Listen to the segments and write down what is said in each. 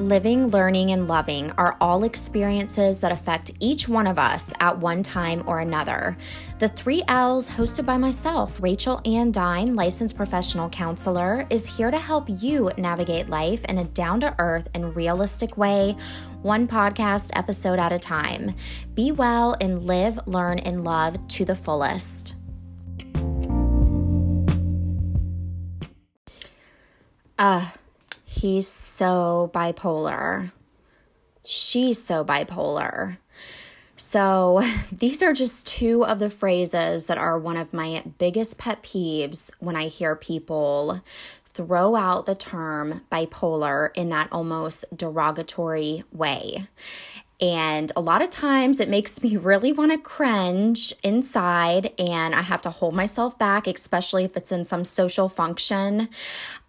Living, learning, and loving are all experiences that affect each one of us at one time or another. The Three L's, hosted by myself, Rachel Ann Dine, licensed professional counselor, is here to help you navigate life in a down to earth and realistic way, one podcast episode at a time. Be well and live, learn, and love to the fullest. Ah. Uh, He's so bipolar. She's so bipolar. So, these are just two of the phrases that are one of my biggest pet peeves when I hear people throw out the term bipolar in that almost derogatory way. And a lot of times it makes me really want to cringe inside, and I have to hold myself back, especially if it's in some social function.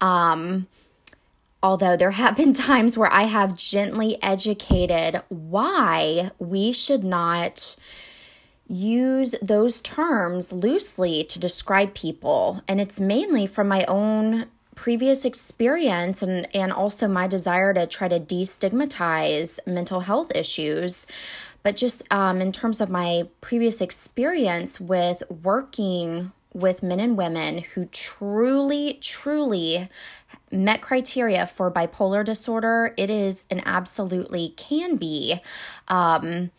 Um, Although there have been times where I have gently educated why we should not use those terms loosely to describe people. And it's mainly from my own previous experience and, and also my desire to try to destigmatize mental health issues. But just um, in terms of my previous experience with working with men and women who truly, truly met criteria for bipolar disorder, it is an absolutely can be um,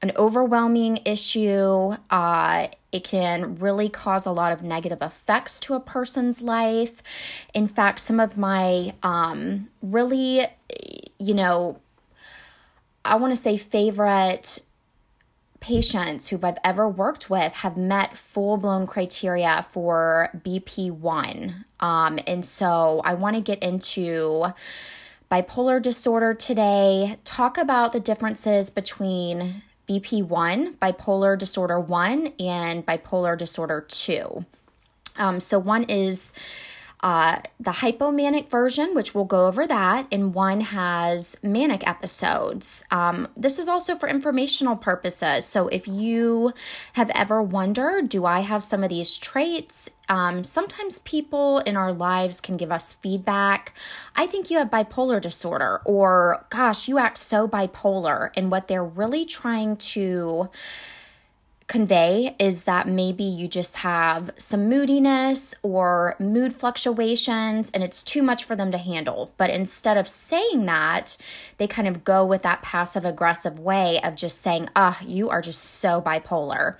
an overwhelming issue. Uh, it can really cause a lot of negative effects to a person's life. In fact, some of my um, really, you know, I want to say favorite patients who I've ever worked with have met full blown criteria for BP1. Um, and so I want to get into bipolar disorder today, talk about the differences between BP1, bipolar disorder 1, and bipolar disorder 2. Um, so, one is uh, the hypomanic version, which we'll go over that, and one has manic episodes. Um, this is also for informational purposes. So if you have ever wondered, do I have some of these traits? Um, sometimes people in our lives can give us feedback. I think you have bipolar disorder, or gosh, you act so bipolar. And what they're really trying to convey is that maybe you just have some moodiness or mood fluctuations and it's too much for them to handle. But instead of saying that, they kind of go with that passive aggressive way of just saying, ah, oh, you are just so bipolar.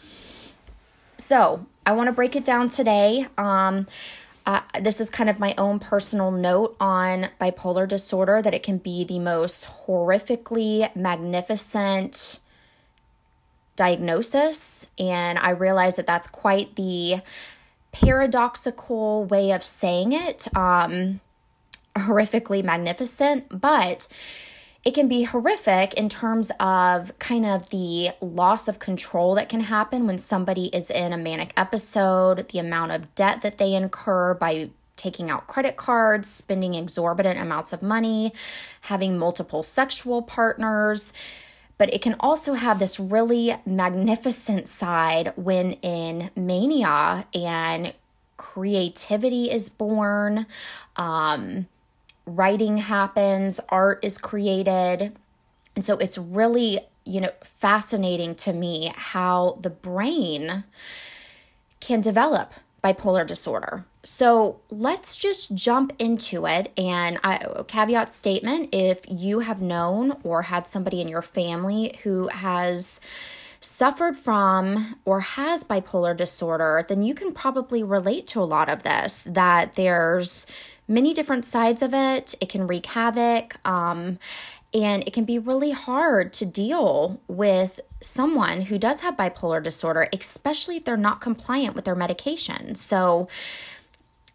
So I want to break it down today. Um, uh, this is kind of my own personal note on bipolar disorder that it can be the most horrifically magnificent diagnosis. And I realize that that's quite the paradoxical way of saying it, um, horrifically magnificent, but it can be horrific in terms of kind of the loss of control that can happen when somebody is in a manic episode, the amount of debt that they incur by taking out credit cards, spending exorbitant amounts of money, having multiple sexual partners but it can also have this really magnificent side when in mania and creativity is born, um, writing happens, art is created. And so it's really, you know, fascinating to me how the brain can develop bipolar disorder. So let's just jump into it. And I, caveat statement if you have known or had somebody in your family who has suffered from or has bipolar disorder, then you can probably relate to a lot of this. That there's many different sides of it, it can wreak havoc. Um, and it can be really hard to deal with someone who does have bipolar disorder, especially if they're not compliant with their medication. So,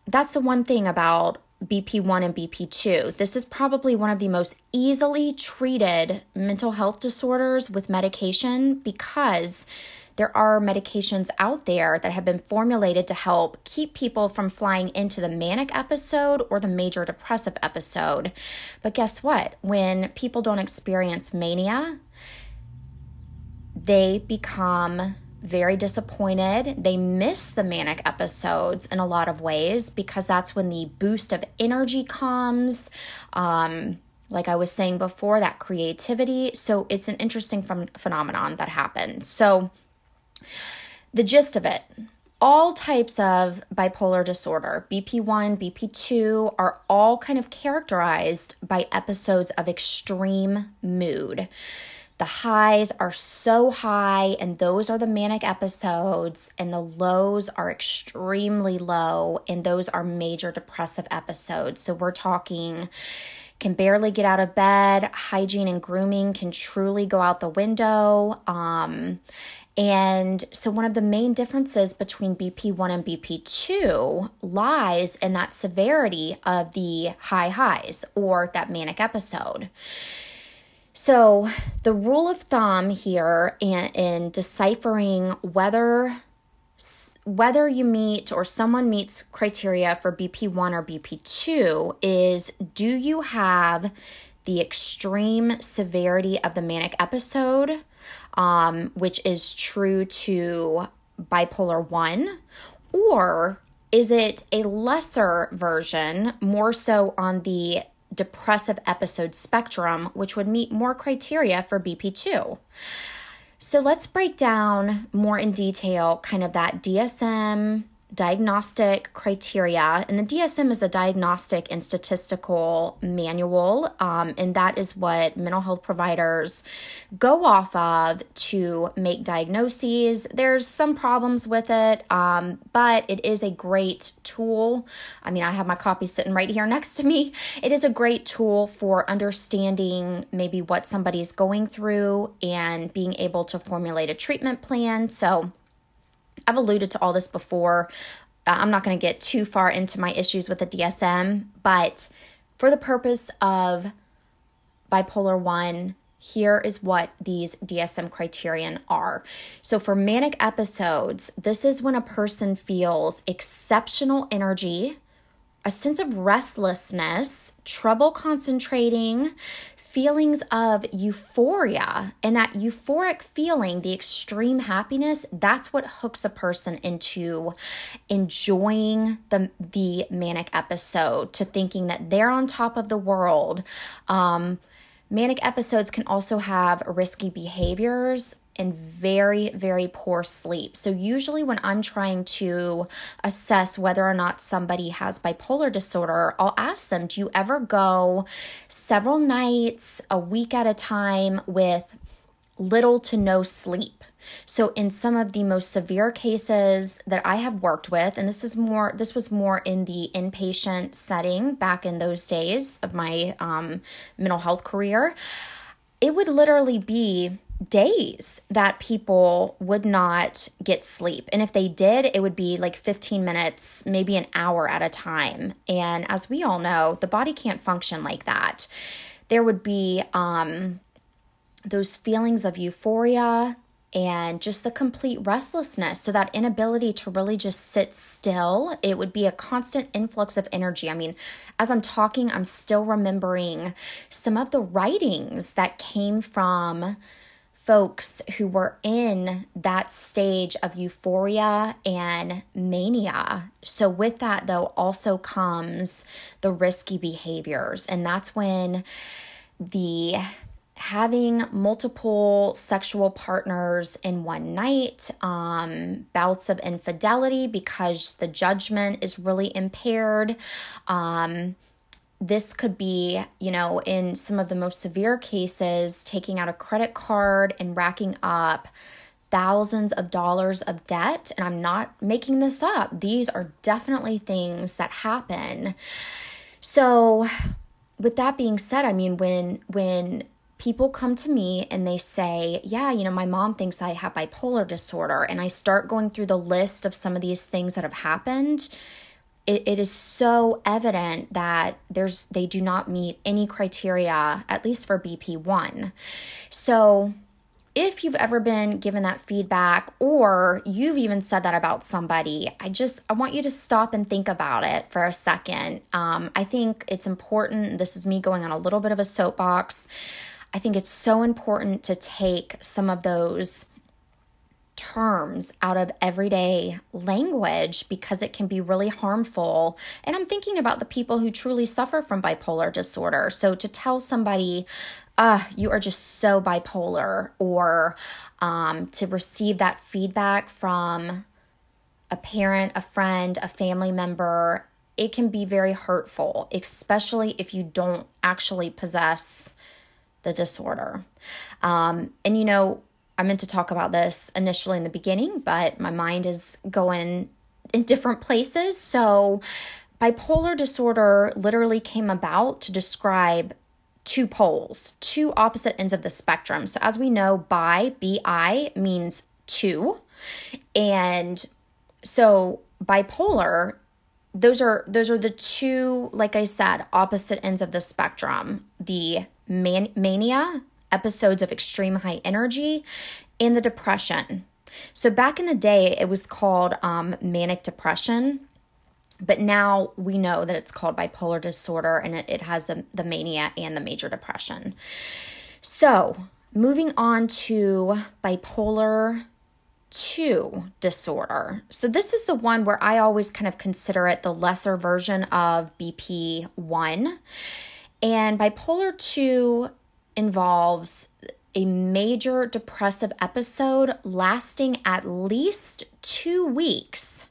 that's the one thing about BP1 and BP2. This is probably one of the most easily treated mental health disorders with medication because there are medications out there that have been formulated to help keep people from flying into the manic episode or the major depressive episode. But guess what? When people don't experience mania, they become very disappointed. They miss the manic episodes in a lot of ways because that's when the boost of energy comes. Um, like I was saying before, that creativity. So it's an interesting ph- phenomenon that happens. So, the gist of it all types of bipolar disorder, BP1, BP2, are all kind of characterized by episodes of extreme mood. The highs are so high, and those are the manic episodes, and the lows are extremely low, and those are major depressive episodes. So we're talking can barely get out of bed, hygiene and grooming can truly go out the window. Um, and so, one of the main differences between BP1 and BP2 lies in that severity of the high highs or that manic episode. So, the rule of thumb here in, in deciphering whether whether you meet or someone meets criteria for BP1 or BP2 is do you have the extreme severity of the manic episode, um, which is true to bipolar 1, or is it a lesser version, more so on the depressive episode spectrum, which would meet more criteria for BP2? So let's break down more in detail kind of that DSM diagnostic criteria. And the DSM is the Diagnostic and Statistical Manual, um, and that is what mental health providers go off of to make diagnoses. There's some problems with it, um, but it is a great tool. I mean, I have my copy sitting right here next to me. It is a great tool for understanding maybe what somebody's going through and being able to formulate a treatment plan. So, I've alluded to all this before. Uh, I'm not going to get too far into my issues with the DSM, but for the purpose of bipolar 1, here is what these DSM criterion are. So, for manic episodes, this is when a person feels exceptional energy, a sense of restlessness, trouble concentrating, feelings of euphoria and that euphoric feeling, the extreme happiness, that's what hooks a person into enjoying the the manic episode, to thinking that they're on top of the world. Um, manic episodes can also have risky behaviors and very, very poor sleep. So, usually, when I'm trying to assess whether or not somebody has bipolar disorder, I'll ask them, Do you ever go several nights, a week at a time with little to no sleep? So in some of the most severe cases that I have worked with and this is more this was more in the inpatient setting back in those days of my um, mental health career, it would literally be days that people would not get sleep. And if they did, it would be like 15 minutes, maybe an hour at a time. And as we all know, the body can't function like that. There would be um, those feelings of euphoria and just the complete restlessness. So, that inability to really just sit still, it would be a constant influx of energy. I mean, as I'm talking, I'm still remembering some of the writings that came from folks who were in that stage of euphoria and mania. So, with that, though, also comes the risky behaviors. And that's when the having multiple sexual partners in one night, um, bouts of infidelity because the judgment is really impaired, um, this could be, you know, in some of the most severe cases, taking out a credit card and racking up thousands of dollars of debt. And I'm not making this up, these are definitely things that happen. So, with that being said, I mean, when, when, people come to me and they say, Yeah, you know, my mom thinks I have bipolar disorder. And I start going through the list of some of these things that have happened it, it is so evident that there's they do not meet any criteria at least for bp1 so if you've ever been given that feedback or you've even said that about somebody i just i want you to stop and think about it for a second. Um, i think it's important this is me going on a little bit of a soapbox i think it's so important to take some of those terms out of everyday language because it can be really harmful. And I'm thinking about the people who truly suffer from bipolar disorder. So to tell somebody, uh, you are just so bipolar, or um, to receive that feedback from a parent, a friend, a family member, it can be very hurtful, especially if you don't actually possess the disorder. Um, and you know, I meant to talk about this initially in the beginning, but my mind is going in different places. So, bipolar disorder literally came about to describe two poles, two opposite ends of the spectrum. So, as we know, bi, bi means two. And so, bipolar those are those are the two like i said opposite ends of the spectrum the man- mania episodes of extreme high energy and the depression so back in the day it was called um, manic depression but now we know that it's called bipolar disorder and it, it has the, the mania and the major depression so moving on to bipolar 2 disorder. So, this is the one where I always kind of consider it the lesser version of BP1. And bipolar 2 involves a major depressive episode lasting at least two weeks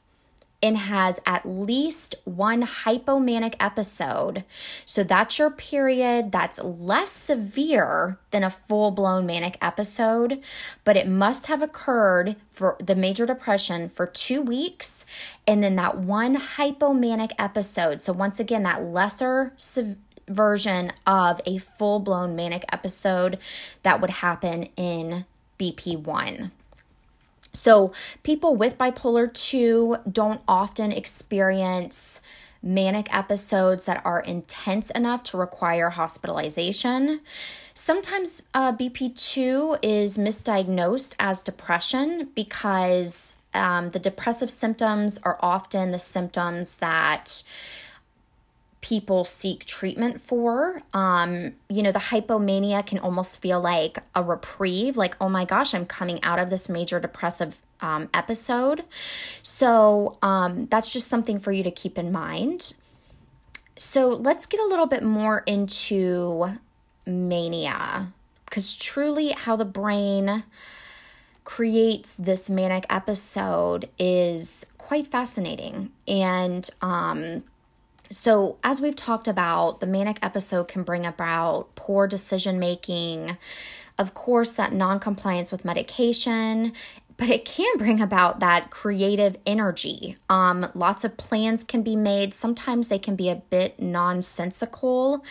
and has at least one hypomanic episode. So that's your period that's less severe than a full blown manic episode, but it must have occurred for the major depression for two weeks and then that one hypomanic episode. So, once again, that lesser version of a full blown manic episode that would happen in BP1. So, people with bipolar 2 don't often experience manic episodes that are intense enough to require hospitalization. Sometimes uh, BP2 is misdiagnosed as depression because um, the depressive symptoms are often the symptoms that people seek treatment for. Um, you know, the hypomania can almost feel like a reprieve, like, oh my gosh, I'm coming out of this major depressive um, episode. So um, that's just something for you to keep in mind. So let's get a little bit more into mania, because truly, how the brain creates this manic episode is quite fascinating. And, um, so, as we've talked about, the manic episode can bring about poor decision making, of course, that non compliance with medication, but it can bring about that creative energy. Um, lots of plans can be made. Sometimes they can be a bit nonsensical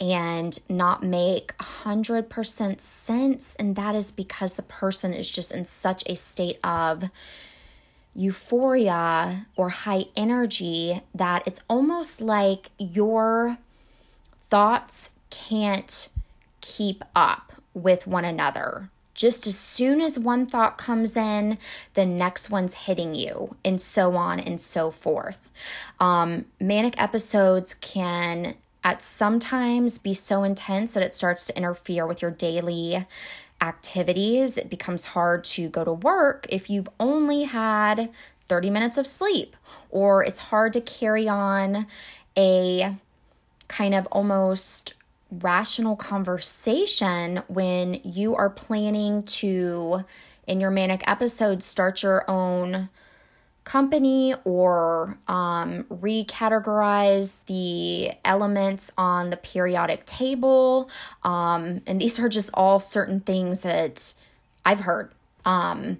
and not make 100% sense. And that is because the person is just in such a state of euphoria or high energy that it's almost like your thoughts can't keep up with one another. Just as soon as one thought comes in, the next one's hitting you, and so on and so forth. Um, manic episodes can at sometimes be so intense that it starts to interfere with your daily activities. It becomes hard to go to work if you've only had 30 minutes of sleep, or it's hard to carry on a kind of almost rational conversation when you are planning to, in your manic episode, start your own company or um, recategorize the elements on the periodic table. Um, and these are just all certain things that I've heard. Um,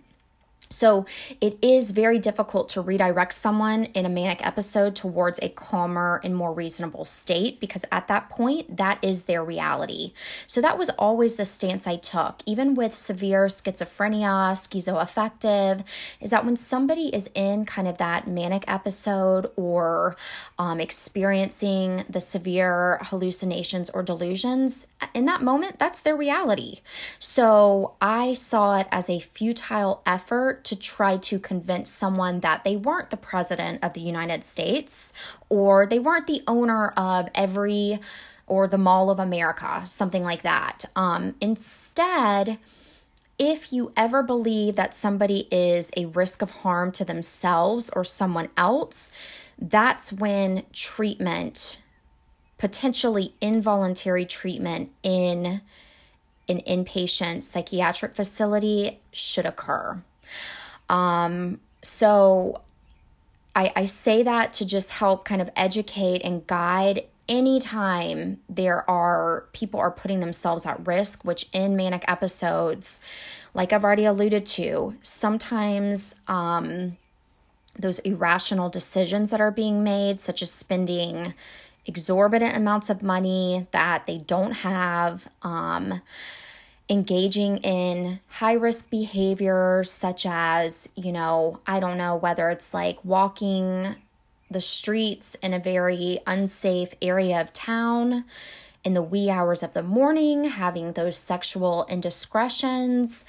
so it is very difficult to redirect someone in a manic episode towards a calmer and more reasonable state because at that point, that is their reality. So that was always the stance I took, even with severe schizophrenia, schizoaffective, is that when somebody is in kind of that manic episode or um, experiencing the severe hallucinations or delusions, in that moment, that's their reality. So I saw it as a futile effort to try to convince someone that they weren't the president of the United States or they weren't the owner of every or the Mall of America, something like that. Um, instead, if you ever believe that somebody is a risk of harm to themselves or someone else, that's when treatment, potentially involuntary treatment in an inpatient psychiatric facility, should occur. Um, so I, I say that to just help kind of educate and guide anytime there are people are putting themselves at risk which in manic episodes like i've already alluded to sometimes um, those irrational decisions that are being made such as spending exorbitant amounts of money that they don't have um, engaging in high risk behaviors such as you know i don't know whether it's like walking the streets in a very unsafe area of town in the wee hours of the morning, having those sexual indiscretions,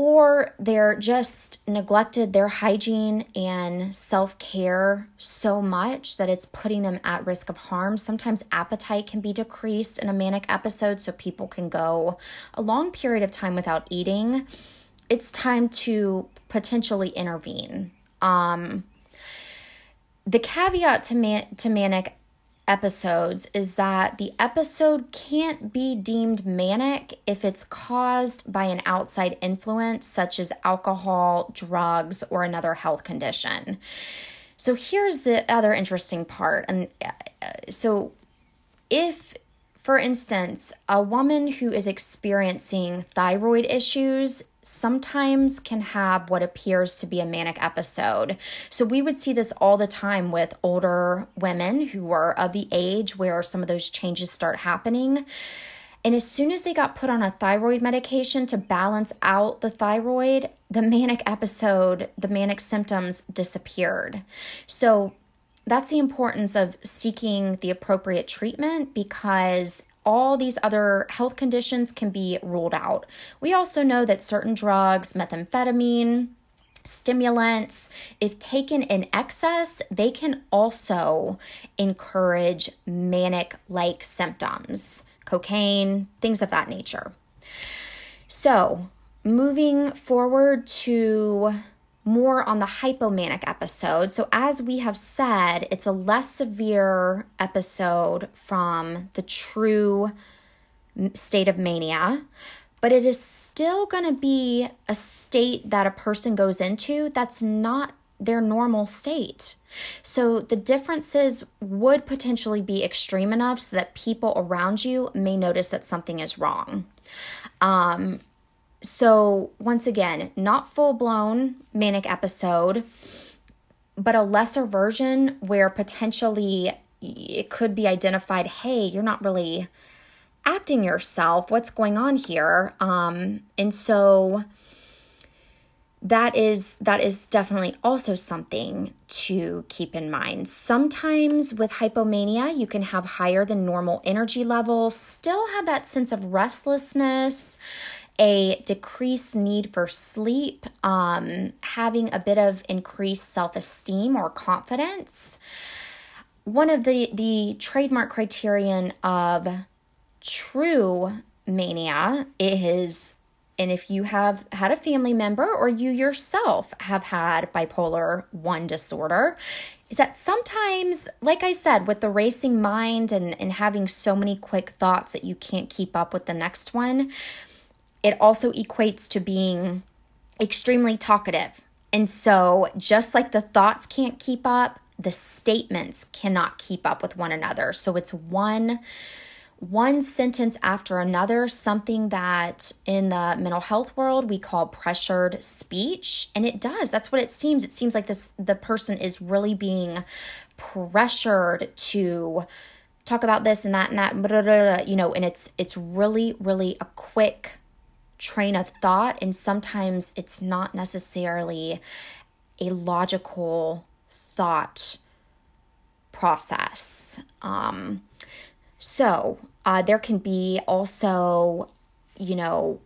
or they're just neglected their hygiene and self care so much that it's putting them at risk of harm. Sometimes appetite can be decreased in a manic episode, so people can go a long period of time without eating. It's time to potentially intervene. Um, the caveat to, man- to manic episodes is that the episode can't be deemed manic if it's caused by an outside influence such as alcohol, drugs, or another health condition. So here's the other interesting part. And uh, so if for instance, a woman who is experiencing thyroid issues sometimes can have what appears to be a manic episode. So we would see this all the time with older women who are of the age where some of those changes start happening. And as soon as they got put on a thyroid medication to balance out the thyroid, the manic episode, the manic symptoms disappeared. So that's the importance of seeking the appropriate treatment because all these other health conditions can be ruled out. We also know that certain drugs, methamphetamine, stimulants, if taken in excess, they can also encourage manic like symptoms, cocaine, things of that nature. So, moving forward to more on the hypomanic episode. So, as we have said, it's a less severe episode from the true state of mania, but it is still going to be a state that a person goes into that's not their normal state. So, the differences would potentially be extreme enough so that people around you may notice that something is wrong. Um, so, once again, not full blown manic episode, but a lesser version where potentially it could be identified hey, you're not really acting yourself. What's going on here? Um, and so that is that is definitely also something to keep in mind. Sometimes with hypomania, you can have higher than normal energy levels, still have that sense of restlessness a decreased need for sleep, um, having a bit of increased self esteem or confidence. One of the, the trademark criterion of true mania is and if you have had a family member or you yourself have had bipolar 1 disorder, is that sometimes, like I said, with the racing mind and, and having so many quick thoughts that you can't keep up with the next one, it also equates to being extremely talkative. And so, just like the thoughts can't keep up, the statements cannot keep up with one another. So, it's one one sentence after another, something that in the mental health world we call pressured speech. And it does. That's what it seems. It seems like this the person is really being pressured to talk about this and that and that, you know, and it's it's really, really a quick train of thought, and sometimes it's not necessarily a logical thought process. Um, so uh, there can be also, you know,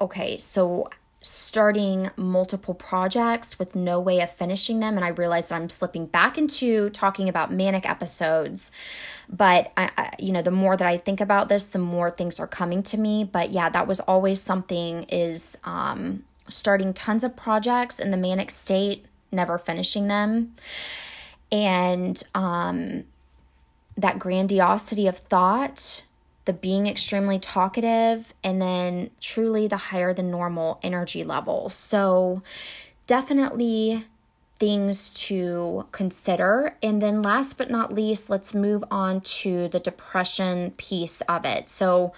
okay, so starting multiple projects with no way of finishing them. And I realized that I'm slipping back into talking about manic episodes. But, I, I, you know, the more that I think about this, the more things are coming to me. But yeah, that was always something is um, starting tons of projects in the manic state, never finishing them. And um, that grandiosity of thought the being extremely talkative, and then truly the higher than normal energy level. So, definitely things to consider. And then, last but not least, let's move on to the depression piece of it. So,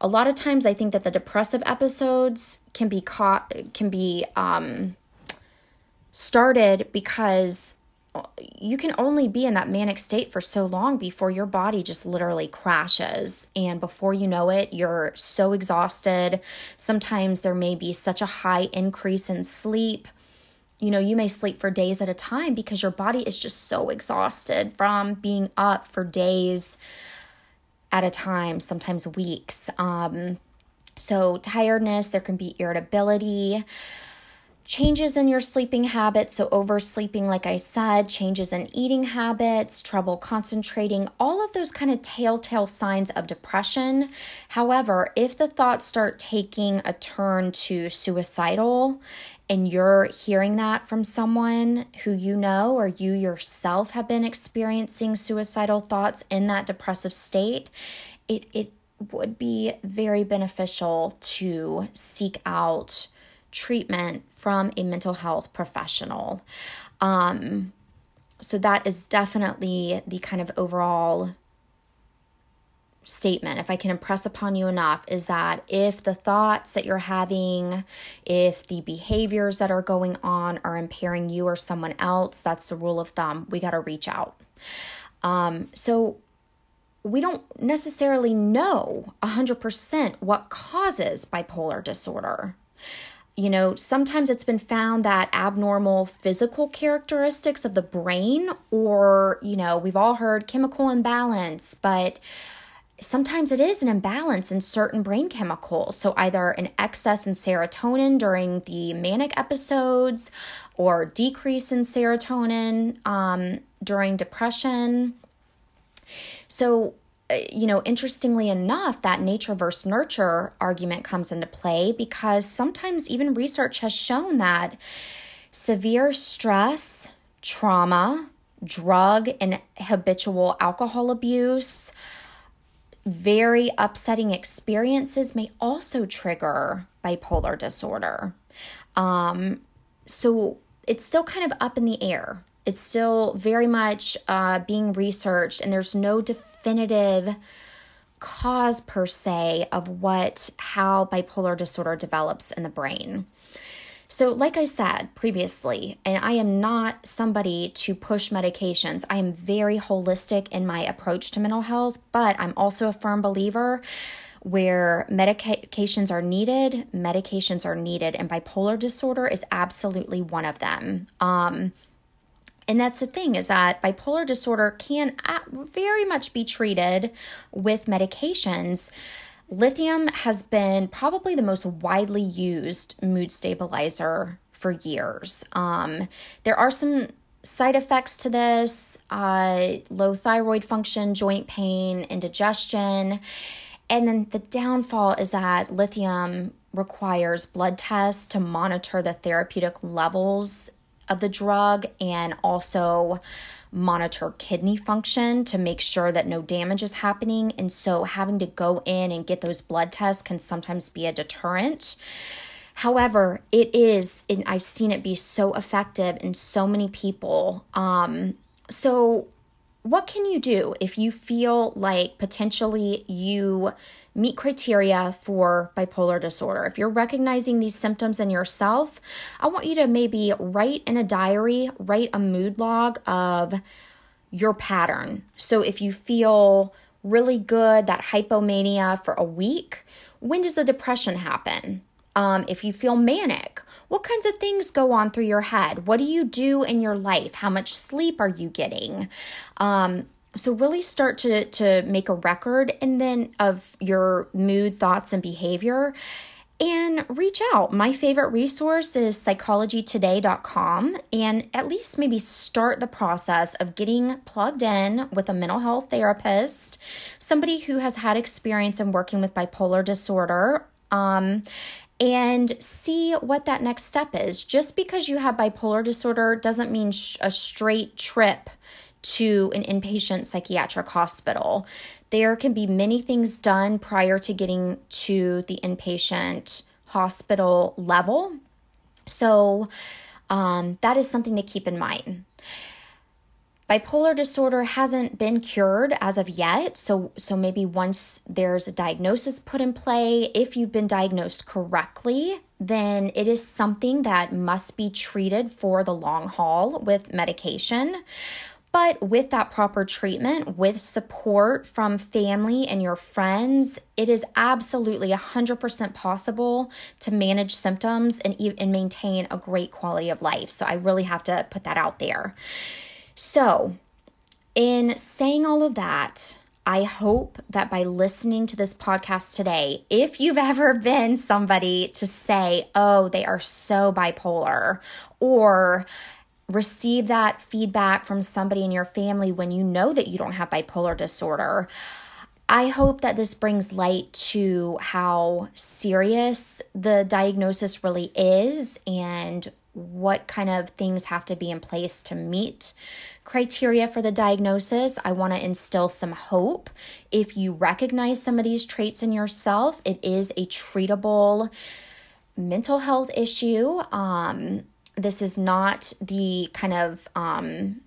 a lot of times I think that the depressive episodes can be caught, can be um, started because you can only be in that manic state for so long before your body just literally crashes. And before you know it, you're so exhausted. Sometimes there may be such a high increase in sleep. You know, you may sleep for days at a time because your body is just so exhausted from being up for days at a time, sometimes weeks. Um, so, tiredness, there can be irritability changes in your sleeping habits. So, oversleeping, like I said, changes in eating habits, trouble concentrating, all of those kind of telltale signs of depression. However, if the thoughts start taking a turn to suicidal and you're hearing that from someone who you know or you yourself have been experiencing suicidal thoughts in that depressive state, it, it would be very beneficial to seek out treatment from a mental health professional. Um, so that is definitely the kind of overall statement, if I can impress upon you enough, is that if the thoughts that you're having, if the behaviors that are going on are impairing you or someone else, that's the rule of thumb. We got to reach out. Um, so we don't necessarily know 100% what causes bipolar disorder you know, sometimes it's been found that abnormal physical characteristics of the brain, or, you know, we've all heard chemical imbalance, but sometimes it is an imbalance in certain brain chemicals. So, either an excess in serotonin during the manic episodes or decrease in serotonin um, during depression. So, you know, interestingly enough, that nature versus nurture argument comes into play because sometimes even research has shown that severe stress, trauma, drug and habitual alcohol abuse, very upsetting experiences may also trigger bipolar disorder. Um, so it's still kind of up in the air. It's still very much uh, being researched, and there's no definitive cause per se of what how bipolar disorder develops in the brain. So, like I said previously, and I am not somebody to push medications. I am very holistic in my approach to mental health, but I'm also a firm believer where medications are needed, medications are needed, and bipolar disorder is absolutely one of them. Um, and that's the thing is that bipolar disorder can very much be treated with medications. Lithium has been probably the most widely used mood stabilizer for years. Um, there are some side effects to this uh, low thyroid function, joint pain, indigestion. And then the downfall is that lithium requires blood tests to monitor the therapeutic levels of the drug and also monitor kidney function to make sure that no damage is happening. And so having to go in and get those blood tests can sometimes be a deterrent. However, it is, and I've seen it be so effective in so many people. Um, so what can you do if you feel like potentially you meet criteria for bipolar disorder? If you're recognizing these symptoms in yourself, I want you to maybe write in a diary, write a mood log of your pattern. So if you feel really good, that hypomania for a week, when does the depression happen? Um, if you feel manic, what kinds of things go on through your head? What do you do in your life? How much sleep are you getting? Um, so really start to to make a record and then of your mood, thoughts, and behavior. and reach out. My favorite resource is psychologytoday.com and at least maybe start the process of getting plugged in with a mental health therapist, somebody who has had experience in working with bipolar disorder. Um, and see what that next step is. Just because you have bipolar disorder doesn't mean sh- a straight trip to an inpatient psychiatric hospital. There can be many things done prior to getting to the inpatient hospital level. So, um, that is something to keep in mind. Bipolar disorder hasn't been cured as of yet, so so maybe once there's a diagnosis put in play, if you've been diagnosed correctly, then it is something that must be treated for the long haul with medication. But with that proper treatment, with support from family and your friends, it is absolutely 100% possible to manage symptoms and, and maintain a great quality of life. So I really have to put that out there. So, in saying all of that, I hope that by listening to this podcast today, if you've ever been somebody to say, oh, they are so bipolar, or receive that feedback from somebody in your family when you know that you don't have bipolar disorder. I hope that this brings light to how serious the diagnosis really is and what kind of things have to be in place to meet criteria for the diagnosis. I want to instill some hope. If you recognize some of these traits in yourself, it is a treatable mental health issue. Um, this is not the kind of um,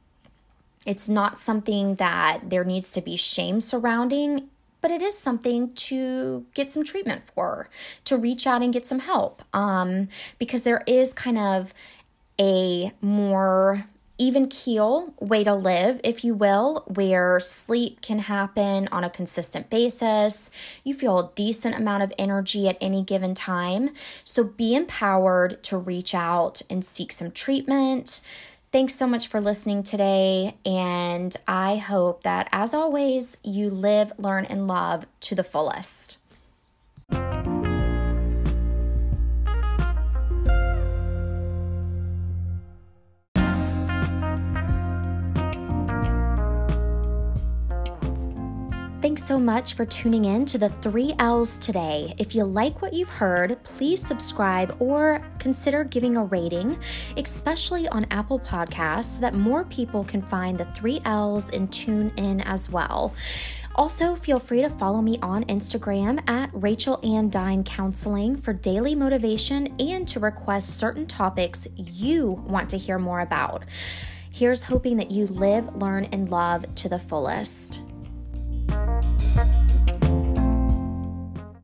it's not something that there needs to be shame surrounding but it is something to get some treatment for to reach out and get some help um, because there is kind of a more even keel way to live, if you will, where sleep can happen on a consistent basis. You feel a decent amount of energy at any given time. So be empowered to reach out and seek some treatment. Thanks so much for listening today. And I hope that, as always, you live, learn, and love to the fullest. So much for tuning in to the three L's today. If you like what you've heard, please subscribe or consider giving a rating, especially on Apple Podcasts, so that more people can find the three L's and tune in as well. Also, feel free to follow me on Instagram at Rachel Ann Dine Counseling for daily motivation and to request certain topics you want to hear more about. Here's hoping that you live, learn, and love to the fullest.